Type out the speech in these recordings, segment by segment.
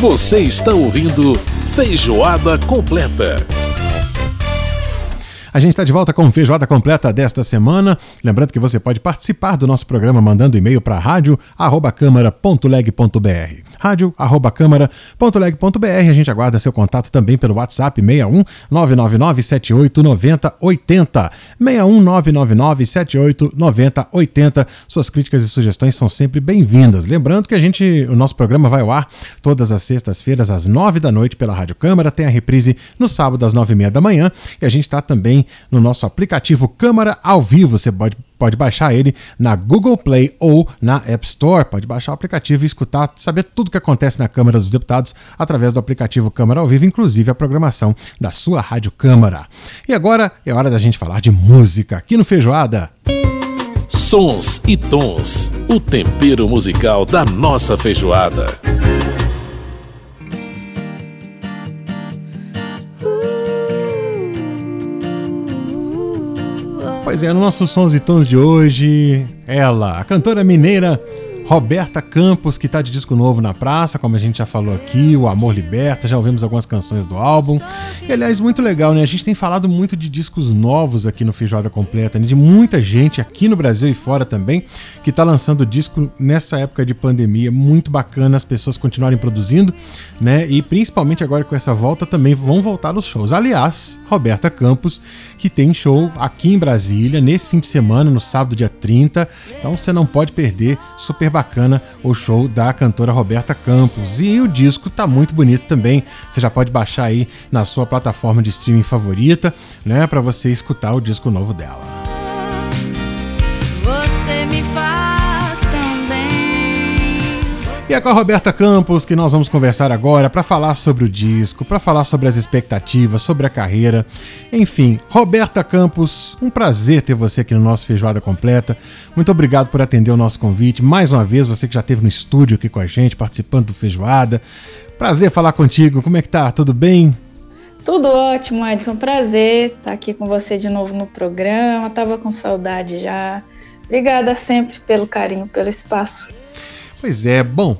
Você está ouvindo Feijoada Completa. A gente está de volta com feijoada completa desta semana. Lembrando que você pode participar do nosso programa mandando e-mail para rádio@câmara.leg.br. rádio@câmara.leg.br. A gente aguarda seu contato também pelo WhatsApp 61 999 78 90 80. 61 999 78 90 80. Suas críticas e sugestões são sempre bem-vindas. Lembrando que a gente, o nosso programa vai ao ar todas as sextas-feiras às nove da noite pela Rádio Câmara. Tem a reprise no sábado às nove e meia da manhã. E a gente está também no nosso aplicativo Câmara ao Vivo. Você pode, pode baixar ele na Google Play ou na App Store. Pode baixar o aplicativo e escutar, saber tudo o que acontece na Câmara dos Deputados através do aplicativo Câmara ao Vivo, inclusive a programação da sua Rádio Câmara. E agora é hora da gente falar de música aqui no Feijoada. Sons e tons, o tempero musical da nossa feijoada. Pois é, no nosso Sons e Tons de hoje, ela, a cantora mineira Roberta Campos, que está de disco novo na praça, como a gente já falou aqui, O Amor Liberta, já ouvimos algumas canções do álbum. E, aliás, muito legal, né? A gente tem falado muito de discos novos aqui no Feijoada Completa, né? de muita gente aqui no Brasil e fora também, que está lançando disco nessa época de pandemia. Muito bacana as pessoas continuarem produzindo, né? E principalmente agora com essa volta também vão voltar os shows. Aliás, Roberta Campos, que tem show aqui em Brasília nesse fim de semana, no sábado, dia 30. Então você não pode perder. Super bacana o show da cantora Roberta Campos. E o disco tá muito bonito também. Você já pode baixar aí na sua plataforma de streaming favorita, né, para você escutar o disco novo dela. Você me faz. E é com a Roberta Campos que nós vamos conversar agora para falar sobre o disco, para falar sobre as expectativas, sobre a carreira. Enfim, Roberta Campos, um prazer ter você aqui no nosso Feijoada Completa. Muito obrigado por atender o nosso convite. Mais uma vez, você que já esteve no estúdio aqui com a gente, participando do Feijoada. Prazer falar contigo. Como é que tá? Tudo bem? Tudo ótimo, Edson. Prazer estar aqui com você de novo no programa. Tava com saudade já. Obrigada sempre pelo carinho, pelo espaço. Pois é, bom.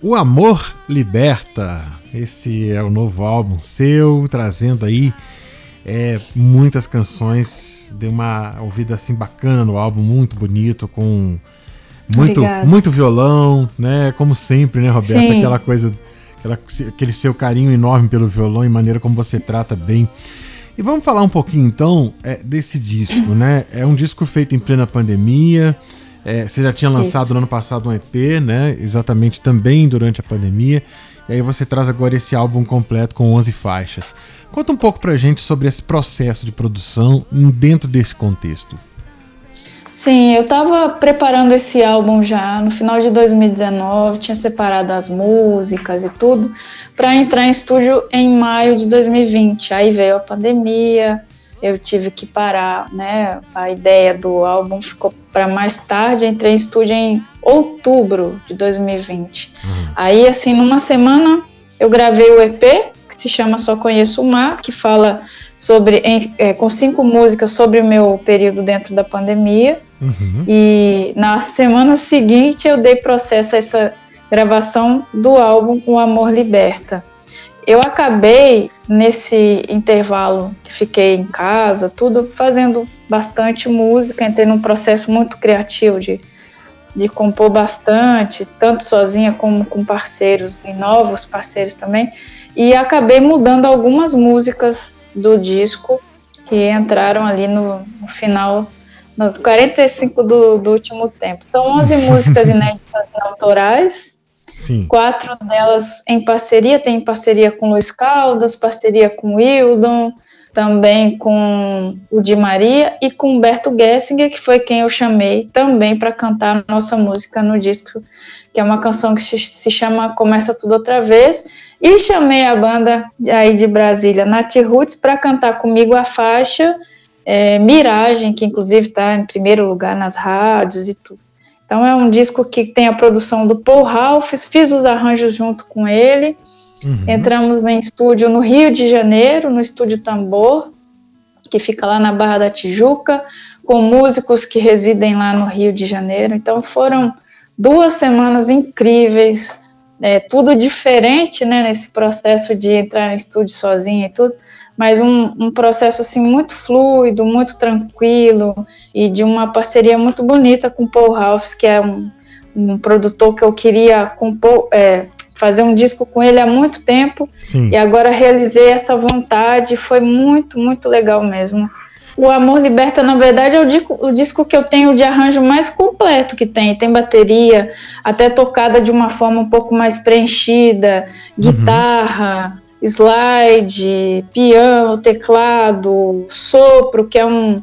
O Amor Liberta. Esse é o novo álbum seu, trazendo aí é, muitas canções, deu uma ouvida assim bacana no álbum, muito bonito, com muito, muito violão, né? Como sempre, né, Roberta? Sim. Aquela coisa, aquela, aquele seu carinho enorme pelo violão e maneira como você trata bem. E vamos falar um pouquinho então é, desse disco, né? É um disco feito em plena pandemia. É, você já tinha lançado Isso. no ano passado um EP, né? Exatamente também durante a pandemia. E aí você traz agora esse álbum completo com 11 faixas. Conta um pouco pra gente sobre esse processo de produção dentro desse contexto. Sim, eu estava preparando esse álbum já no final de 2019, tinha separado as músicas e tudo, para entrar em estúdio em maio de 2020. Aí veio a pandemia, eu tive que parar, né? A ideia do álbum ficou para mais tarde, entrei em estúdio em outubro de 2020. Uhum. Aí, assim, numa semana eu gravei o EP, que se chama Só Conheço o Mar, que fala sobre, em, é, com cinco músicas sobre o meu período dentro da pandemia. Uhum. E na semana seguinte eu dei processo a essa gravação do álbum O Amor Liberta. Eu acabei nesse intervalo que fiquei em casa, tudo fazendo bastante música, entrei num processo muito criativo de, de compor bastante, tanto sozinha como com parceiros e novos parceiros também e acabei mudando algumas músicas do disco que entraram ali no, no final, nos 45 do, do último tempo. São 11 músicas inéditas autorais, Sim. quatro delas em parceria, tem parceria com Luiz Caldas, parceria com Wildon, também com o Di Maria e com Humberto Gessinger, que foi quem eu chamei também para cantar nossa música no disco, que é uma canção que se chama Começa Tudo Outra Vez, e chamei a banda aí de Brasília, Nat Roots, para cantar comigo a faixa é, Miragem, que inclusive está em primeiro lugar nas rádios e tudo. Então é um disco que tem a produção do Paul Ralph, fiz os arranjos junto com ele. Uhum. Entramos em estúdio no Rio de Janeiro, no estúdio Tambor, que fica lá na Barra da Tijuca, com músicos que residem lá no Rio de Janeiro. Então foram duas semanas incríveis é, tudo diferente, né, nesse processo de entrar no estúdio sozinha e tudo, mas um, um, processo assim muito fluido, muito tranquilo e de uma parceria muito bonita com Paul House, que é um, um produtor que eu queria compor, é, fazer um disco com ele há muito tempo Sim. e agora realizei essa vontade, foi muito, muito legal mesmo. O Amor Liberta, na verdade, é o disco, o disco que eu tenho de arranjo mais completo que tem. Tem bateria, até tocada de uma forma um pouco mais preenchida, uhum. guitarra, uhum. slide, piano, teclado, sopro, que é um,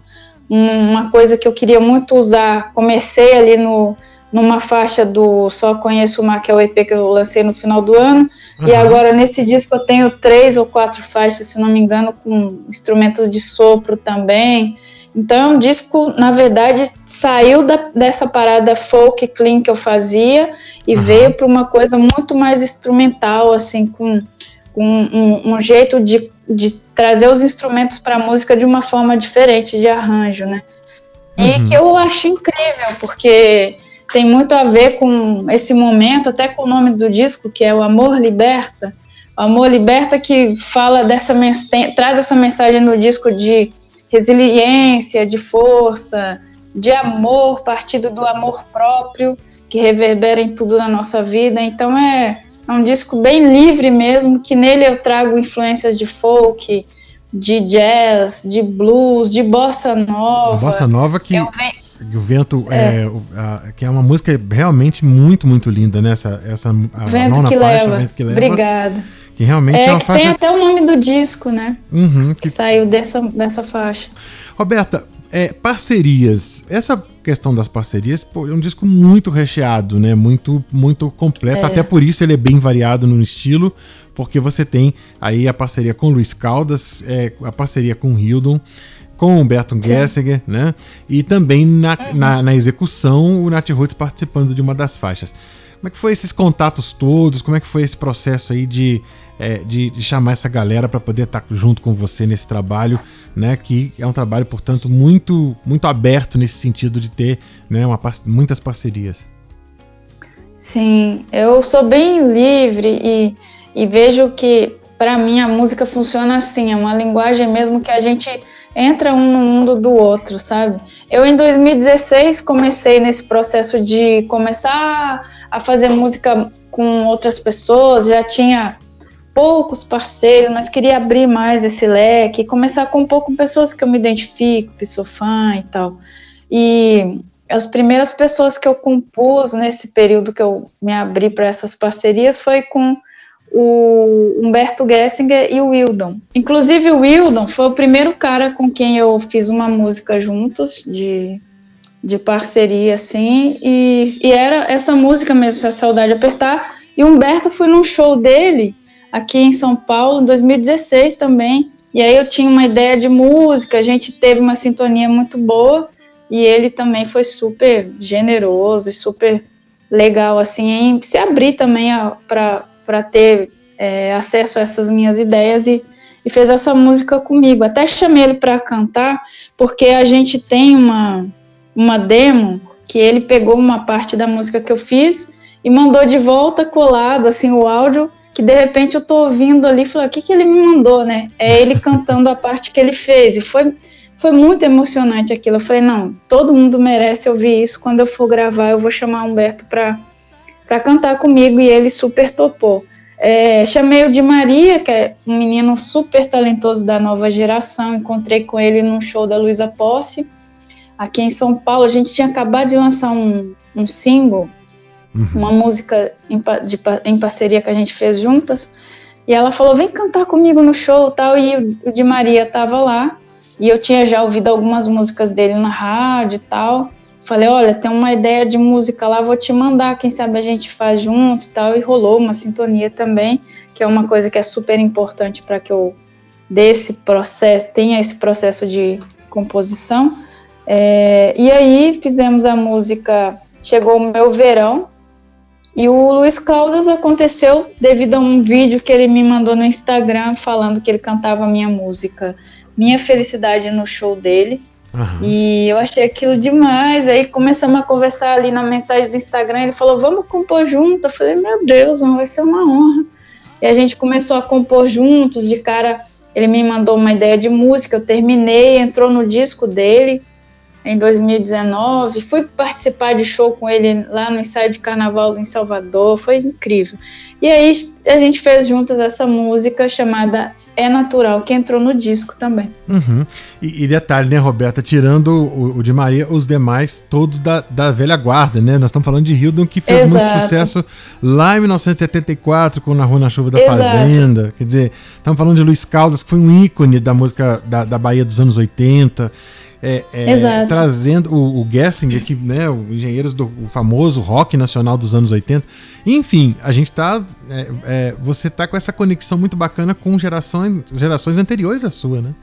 uma coisa que eu queria muito usar. Comecei ali no, numa faixa do Só Conheço Uma, que é o EP que eu lancei no final do ano. Uhum. E agora nesse disco eu tenho três ou quatro faixas, se não me engano, com instrumentos de sopro também. Então é um disco, na verdade, saiu da, dessa parada folk clean que eu fazia e uhum. veio para uma coisa muito mais instrumental, assim, com, com um, um jeito de, de trazer os instrumentos para a música de uma forma diferente de arranjo, né? E uhum. que eu acho incrível, porque tem muito a ver com esse momento, até com o nome do disco, que é o Amor Liberta. O Amor Liberta que fala dessa tem, traz essa mensagem no disco de resiliência, de força, de amor, partido do amor próprio, que reverbera em tudo na nossa vida. Então é, é um disco bem livre mesmo, que nele eu trago influências de folk, de jazz, de blues, de bossa nova. A bossa nova que eu venho, o vento é, é a, que é uma música realmente muito, muito linda, né? Essa, essa a vento nona que faixa, leva. Vento que leva. Obrigada. Que realmente é, é uma faixa. Tem até o nome do disco, né? Uhum, que... que saiu dessa, dessa faixa. Roberta, é, parcerias. Essa questão das parcerias pô, é um disco muito recheado, né? Muito, muito completo. É. Até por isso ele é bem variado no estilo, porque você tem aí a parceria com Luiz Caldas, é, a parceria com Hildon com o Humberto Gessinger, né? E também na, na, na, execução, o Nat Roots participando de uma das faixas. Como é que foi esses contatos todos? Como é que foi esse processo aí de, é, de, de, chamar essa galera para poder estar tá junto com você nesse trabalho, né? Que é um trabalho, portanto, muito muito aberto nesse sentido de ter né, uma, muitas parcerias. Sim, eu sou bem livre e, e vejo que para mim a música funciona assim, é uma linguagem mesmo que a gente entra um no mundo do outro, sabe? Eu em 2016 comecei nesse processo de começar a fazer música com outras pessoas, já tinha poucos parceiros, mas queria abrir mais esse leque, começar a compor com pessoas que eu me identifico, que sou fã e tal. E as primeiras pessoas que eu compus nesse período que eu me abri para essas parcerias foi com o Humberto Gessinger e o Wildon. Inclusive o Wildon foi o primeiro cara com quem eu fiz uma música juntos, de, de parceria, assim, e, e era essa música mesmo, a Saudade Apertar, e o Humberto foi num show dele, aqui em São Paulo, em 2016 também, e aí eu tinha uma ideia de música, a gente teve uma sintonia muito boa, e ele também foi super generoso e super legal, assim, em se abrir também para para ter é, acesso a essas minhas ideias e, e, fez essa música comigo. Até chamei ele para cantar, porque a gente tem uma, uma demo que ele pegou uma parte da música que eu fiz e mandou de volta colado assim o áudio que de repente eu tô ouvindo ali e falei, o que que ele me mandou, né? É ele cantando a parte que ele fez e foi foi muito emocionante aquilo. Eu falei, não, todo mundo merece ouvir isso. Quando eu for gravar, eu vou chamar o Humberto para para cantar comigo e ele super topou. É, chamei o de Maria, que é um menino super talentoso da nova geração. Encontrei com ele num show da Luísa Posse, aqui em São Paulo. A gente tinha acabado de lançar um, um single, uhum. uma música em, de, em parceria que a gente fez juntas. E ela falou: vem cantar comigo no show tal. E o de Maria estava lá. E eu tinha já ouvido algumas músicas dele na rádio e tal. Falei, olha, tem uma ideia de música lá, vou te mandar, quem sabe a gente faz junto e tal. E rolou uma sintonia também, que é uma coisa que é super importante para que eu dê esse processo, tenha esse processo de composição. É, e aí fizemos a música Chegou o Meu Verão, e o Luiz Caldas aconteceu devido a um vídeo que ele me mandou no Instagram falando que ele cantava a minha música Minha Felicidade no show dele. Uhum. E eu achei aquilo demais. Aí começamos a conversar ali na mensagem do Instagram. Ele falou: Vamos compor junto. Eu falei: Meu Deus, vai ser uma honra. E a gente começou a compor juntos. De cara, ele me mandou uma ideia de música. Eu terminei, entrou no disco dele em 2019. Fui participar de show com ele lá no ensaio de carnaval em Salvador, foi incrível. E aí a gente fez juntas essa música chamada É Natural, que entrou no disco também. Uhum. E, e, detalhe, né, Roberta? Tirando o, o, de Maria, os demais todos da, da velha guarda, né? Nós estamos falando de Hildon, que fez Exato. muito sucesso lá em 1974 com Na Rua na Chuva da Exato. Fazenda. Quer dizer, estamos falando de Luiz Caldas, que foi um ícone da música da, da Bahia dos anos 80 é, é, trazendo o, o Gessinger, que, né, o engenheiros do o famoso rock nacional dos anos 80. Enfim, a gente tá. É, é, você tá com essa conexão muito bacana com gerações, gerações anteriores à sua, né?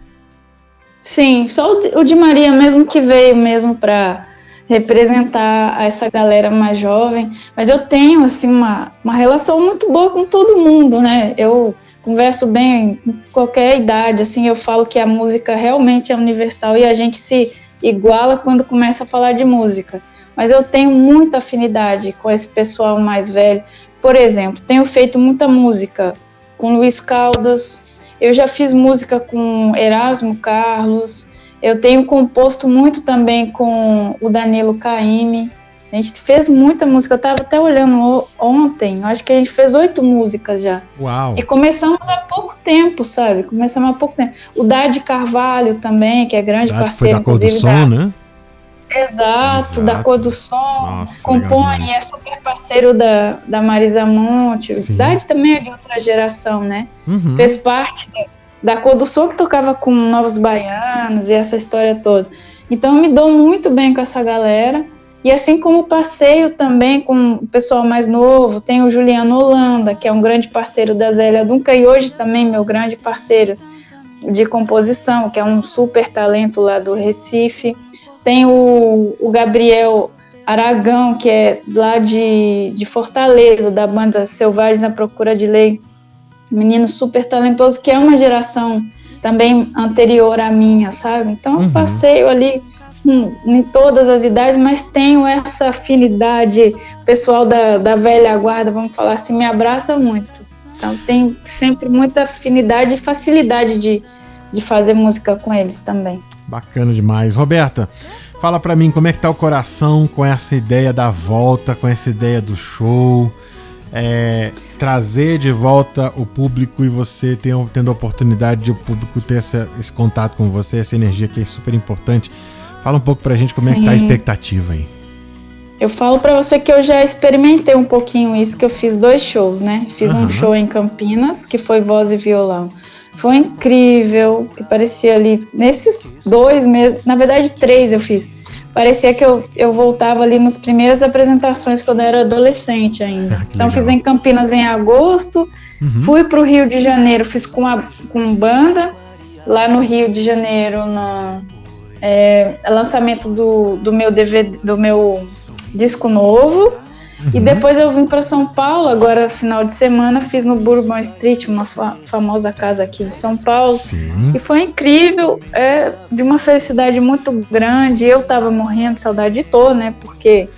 Sim, só o, de Maria mesmo que veio mesmo para representar essa galera mais jovem, mas eu tenho assim uma, uma relação muito boa com todo mundo, né? Eu converso bem com qualquer idade, assim, eu falo que a música realmente é universal e a gente se iguala quando começa a falar de música. Mas eu tenho muita afinidade com esse pessoal mais velho. Por exemplo, tenho feito muita música com Luiz Caldas, eu já fiz música com Erasmo Carlos, eu tenho composto muito também com o Danilo Caime, a gente fez muita música, eu tava até olhando ontem, acho que a gente fez oito músicas já. Uau! E começamos há pouco tempo, sabe? Começamos há pouco tempo. O Dade Carvalho também, que é grande Dade parceiro, foi da inclusive. Cor do som, da... né? Exato, Exato, da Cor do Som. Nossa, compõe, é super parceiro da, da Marisa Monte. Sim. Dade também é de outra geração, né? Uhum. Fez parte da, da Cor do Som que tocava com Novos Baianos e essa história toda. Então eu me dou muito bem com essa galera. E assim como passeio também com o pessoal mais novo, tem o Juliano Holanda, que é um grande parceiro da Zélia Dunca e hoje também meu grande parceiro de composição, que é um super talento lá do Recife. Tem o, o Gabriel Aragão, que é lá de, de Fortaleza, da banda Selvagens à Procura de Lei. Menino super talentoso, que é uma geração também anterior à minha, sabe? Então, uhum. passeio ali em todas as idades, mas tenho essa afinidade pessoal da, da velha guarda, vamos falar assim, me abraça muito. Então tenho sempre muita afinidade e facilidade de, de fazer música com eles também. Bacana demais. Roberta, fala para mim como é que tá o coração com essa ideia da volta, com essa ideia do show. É, trazer de volta o público e você tendo, tendo a oportunidade de o público ter essa, esse contato com você, essa energia que é super importante Fala um pouco pra gente como Sim. é que tá a expectativa aí. Eu falo para você que eu já experimentei um pouquinho isso, que eu fiz dois shows, né? Fiz uhum. um show em Campinas, que foi voz e violão. Foi incrível, que parecia ali, nesses dois meses, na verdade três eu fiz. Parecia que eu, eu voltava ali nas primeiras apresentações quando eu era adolescente ainda. Ah, então legal. fiz em Campinas em agosto, uhum. fui para o Rio de Janeiro, fiz com, a, com banda, lá no Rio de Janeiro, na, é, lançamento do, do meu DVD, do meu disco novo. Uhum. E depois eu vim para São Paulo, agora final de semana, fiz no Bourbon Street, uma fa famosa casa aqui de São Paulo. Sim. E foi incrível, é de uma felicidade muito grande. Eu tava morrendo de saudade de tô, né? Porque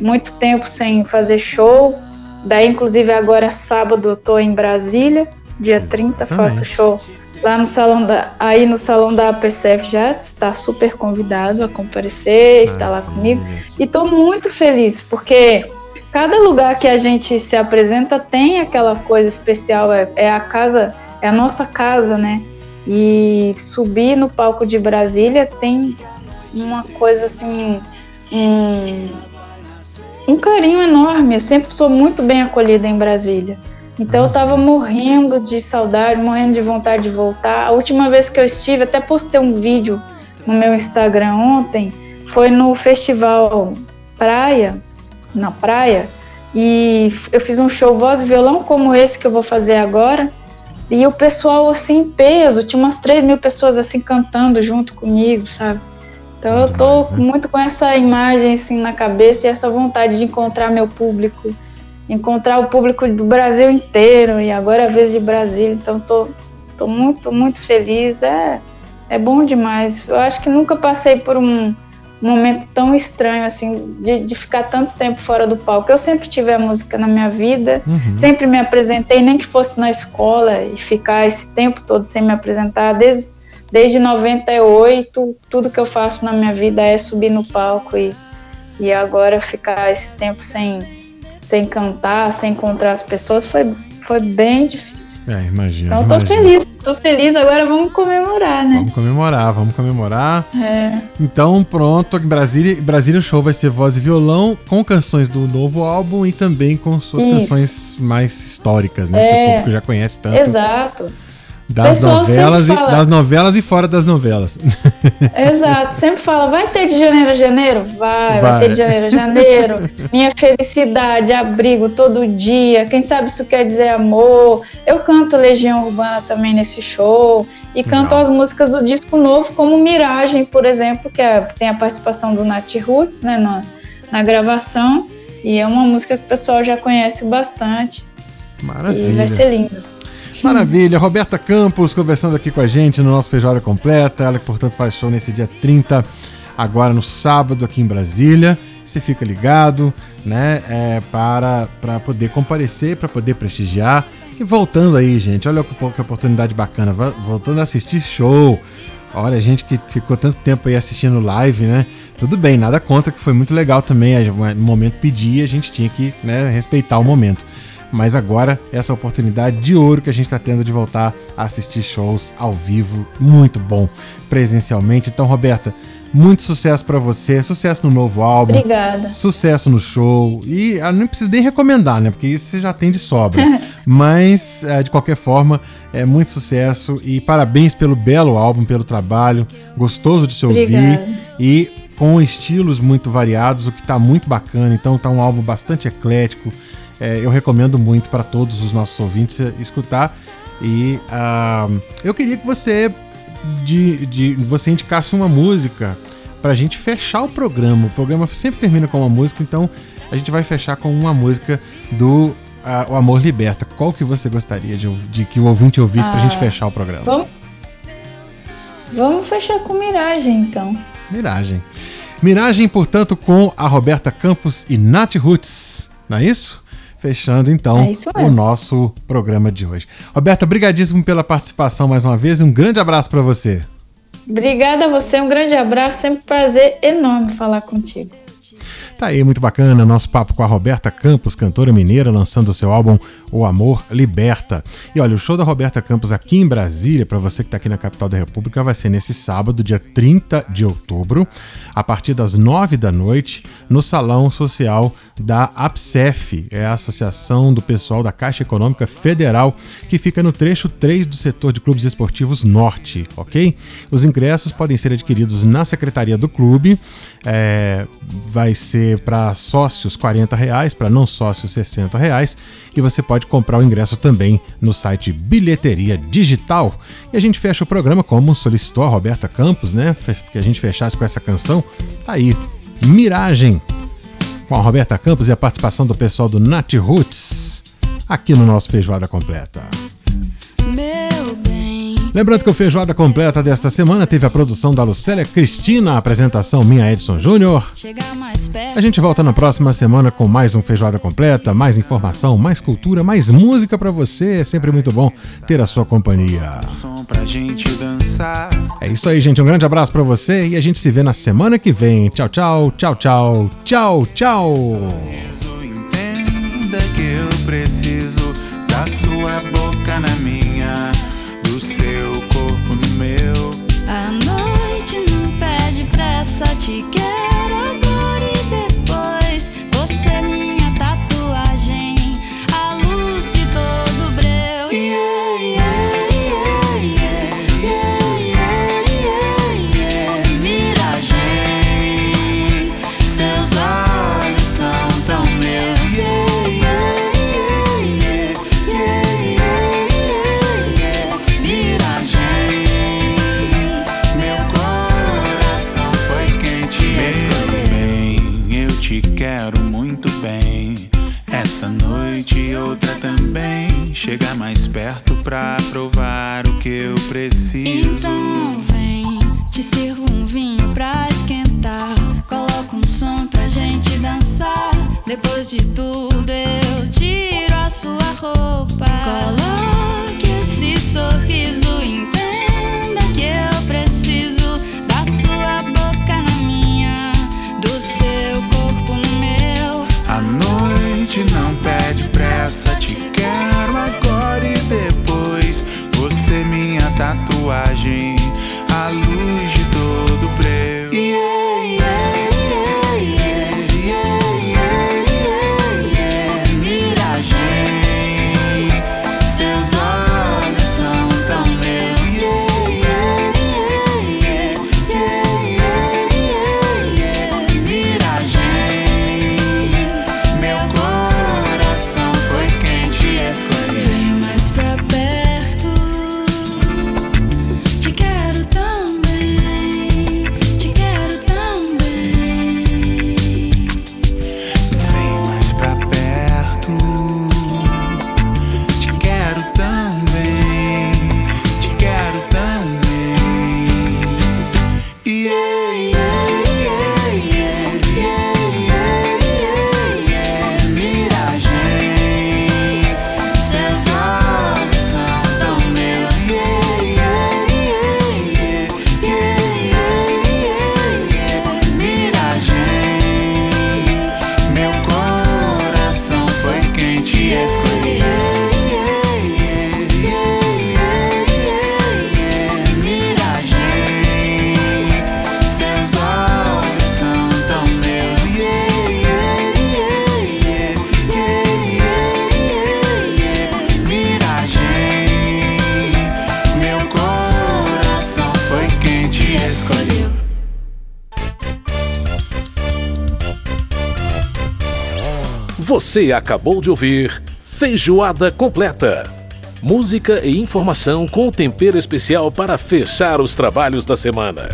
muito tempo sem fazer show. Daí, inclusive, agora sábado eu tô em Brasília, dia 30, Exatamente. faço show lá no salão da aí no salão da PCF já está super convidado a comparecer, está lá comigo e estou muito feliz porque cada lugar que a gente se apresenta tem aquela coisa especial é, é a casa é a nossa casa, né? E subir no palco de Brasília tem uma coisa assim um, um carinho enorme. Eu sempre sou muito bem acolhida em Brasília. Então eu tava morrendo de saudade, morrendo de vontade de voltar. A última vez que eu estive, até postei um vídeo no meu Instagram ontem, foi no festival Praia, na praia, e eu fiz um show voz e violão como esse que eu vou fazer agora. E o pessoal assim em peso, tinha umas 3 mil pessoas assim cantando junto comigo, sabe? Então eu tô muito com essa imagem assim na cabeça e essa vontade de encontrar meu público encontrar o público do Brasil inteiro e agora é a vez de Brasília, então tô, tô muito, muito feliz. É, é bom demais. Eu acho que nunca passei por um momento tão estranho, assim, de, de ficar tanto tempo fora do palco. Eu sempre tive a música na minha vida, uhum. sempre me apresentei, nem que fosse na escola, e ficar esse tempo todo sem me apresentar, desde, desde 98, tudo que eu faço na minha vida é subir no palco e, e agora ficar esse tempo sem, sem cantar, sem encontrar as pessoas, foi, foi bem difícil. É, imagina. Então, tô imagino. feliz, tô feliz. Agora vamos comemorar, né? Vamos comemorar, vamos comemorar. É. Então, pronto, Brasília, Brasília Show vai ser voz e violão com canções do novo álbum e também com suas Isso. canções mais históricas, né? É. Que o público já conhece tanto. Exato. Das novelas, e, das novelas e fora das novelas. Exato, sempre fala, vai ter de janeiro a janeiro? Vai, vai, vai ter de janeiro a janeiro. Minha felicidade, abrigo todo dia. Quem sabe isso quer dizer amor. Eu canto Legião Urbana também nesse show. E canto Não. as músicas do disco novo, como Miragem, por exemplo, que é, tem a participação do Nat Roots né, na, na gravação. E é uma música que o pessoal já conhece bastante. Maravilha. E vai ser lindo. Maravilha, Roberta Campos conversando aqui com a gente no nosso Feijoada Completa. Ela que, portanto, faz show nesse dia 30, agora no sábado, aqui em Brasília. Você fica ligado, né? É, para, para poder comparecer, para poder prestigiar. E voltando aí, gente, olha que, oportunidade bacana. Voltando a assistir show. Olha, gente que ficou tanto tempo aí assistindo live, né? Tudo bem, nada contra, que foi muito legal também. No momento pedir, a gente tinha que né, respeitar o momento mas agora essa oportunidade de ouro que a gente está tendo de voltar a assistir shows ao vivo, muito bom, presencialmente. Então, Roberta, muito sucesso para você, sucesso no novo álbum. Obrigada. Sucesso no show. E ah, não preciso nem recomendar, né? Porque isso você já tem de sobra. Mas, é, de qualquer forma, é muito sucesso e parabéns pelo belo álbum, pelo trabalho. Gostoso de se ouvir. Obrigada. E com estilos muito variados, o que está muito bacana. Então, tá um álbum bastante eclético é, eu recomendo muito para todos os nossos ouvintes escutar. E uh, eu queria que você, de, de, você indicasse uma música para a gente fechar o programa. O programa sempre termina com uma música, então a gente vai fechar com uma música do uh, O Amor Liberta. Qual que você gostaria de, de que o ouvinte ouvisse ah, para a gente fechar o programa? Vamos, vamos fechar com Miragem, então. Miragem. Miragem, portanto, com a Roberta Campos e Nath Roots, não é isso? Fechando então é o nosso programa de hoje. Roberta, brigadíssimo pela participação mais uma vez e um grande abraço para você. Obrigada a você, um grande abraço, sempre um prazer enorme falar contigo. Tá aí, muito bacana, nosso papo com a Roberta Campos, cantora mineira, lançando o seu álbum O Amor Liberta. E olha, o show da Roberta Campos aqui em Brasília, para você que está aqui na capital da República, vai ser nesse sábado, dia 30 de outubro, a partir das 9 da noite, no Salão Social da APSEF, é a Associação do Pessoal da Caixa Econômica Federal, que fica no trecho 3 do setor de clubes esportivos Norte, ok? Os ingressos podem ser adquiridos na secretaria do clube, é, vai ser para sócios R$ reais, para não sócios R$ reais, e você pode comprar o ingresso também no site Bilheteria Digital. E a gente fecha o programa como solicitou a Roberta Campos, né? Que a gente fechasse com essa canção. Tá aí, Miragem, com a Roberta Campos e a participação do pessoal do Nat Roots, aqui no nosso Feijoada Completa. Lembrando que o Feijoada Completa desta semana teve a produção da Lucélia Cristina, a apresentação minha Edson Júnior. A gente volta na próxima semana com mais um Feijoada Completa, mais informação, mais cultura, mais música para você. É sempre muito bom ter a sua companhia. É isso aí, gente. Um grande abraço para você e a gente se vê na semana que vem. Tchau, tchau, tchau, tchau, tchau, tchau. atitude. Você acabou de ouvir Feijoada Completa. Música e informação com tempero especial para fechar os trabalhos da semana.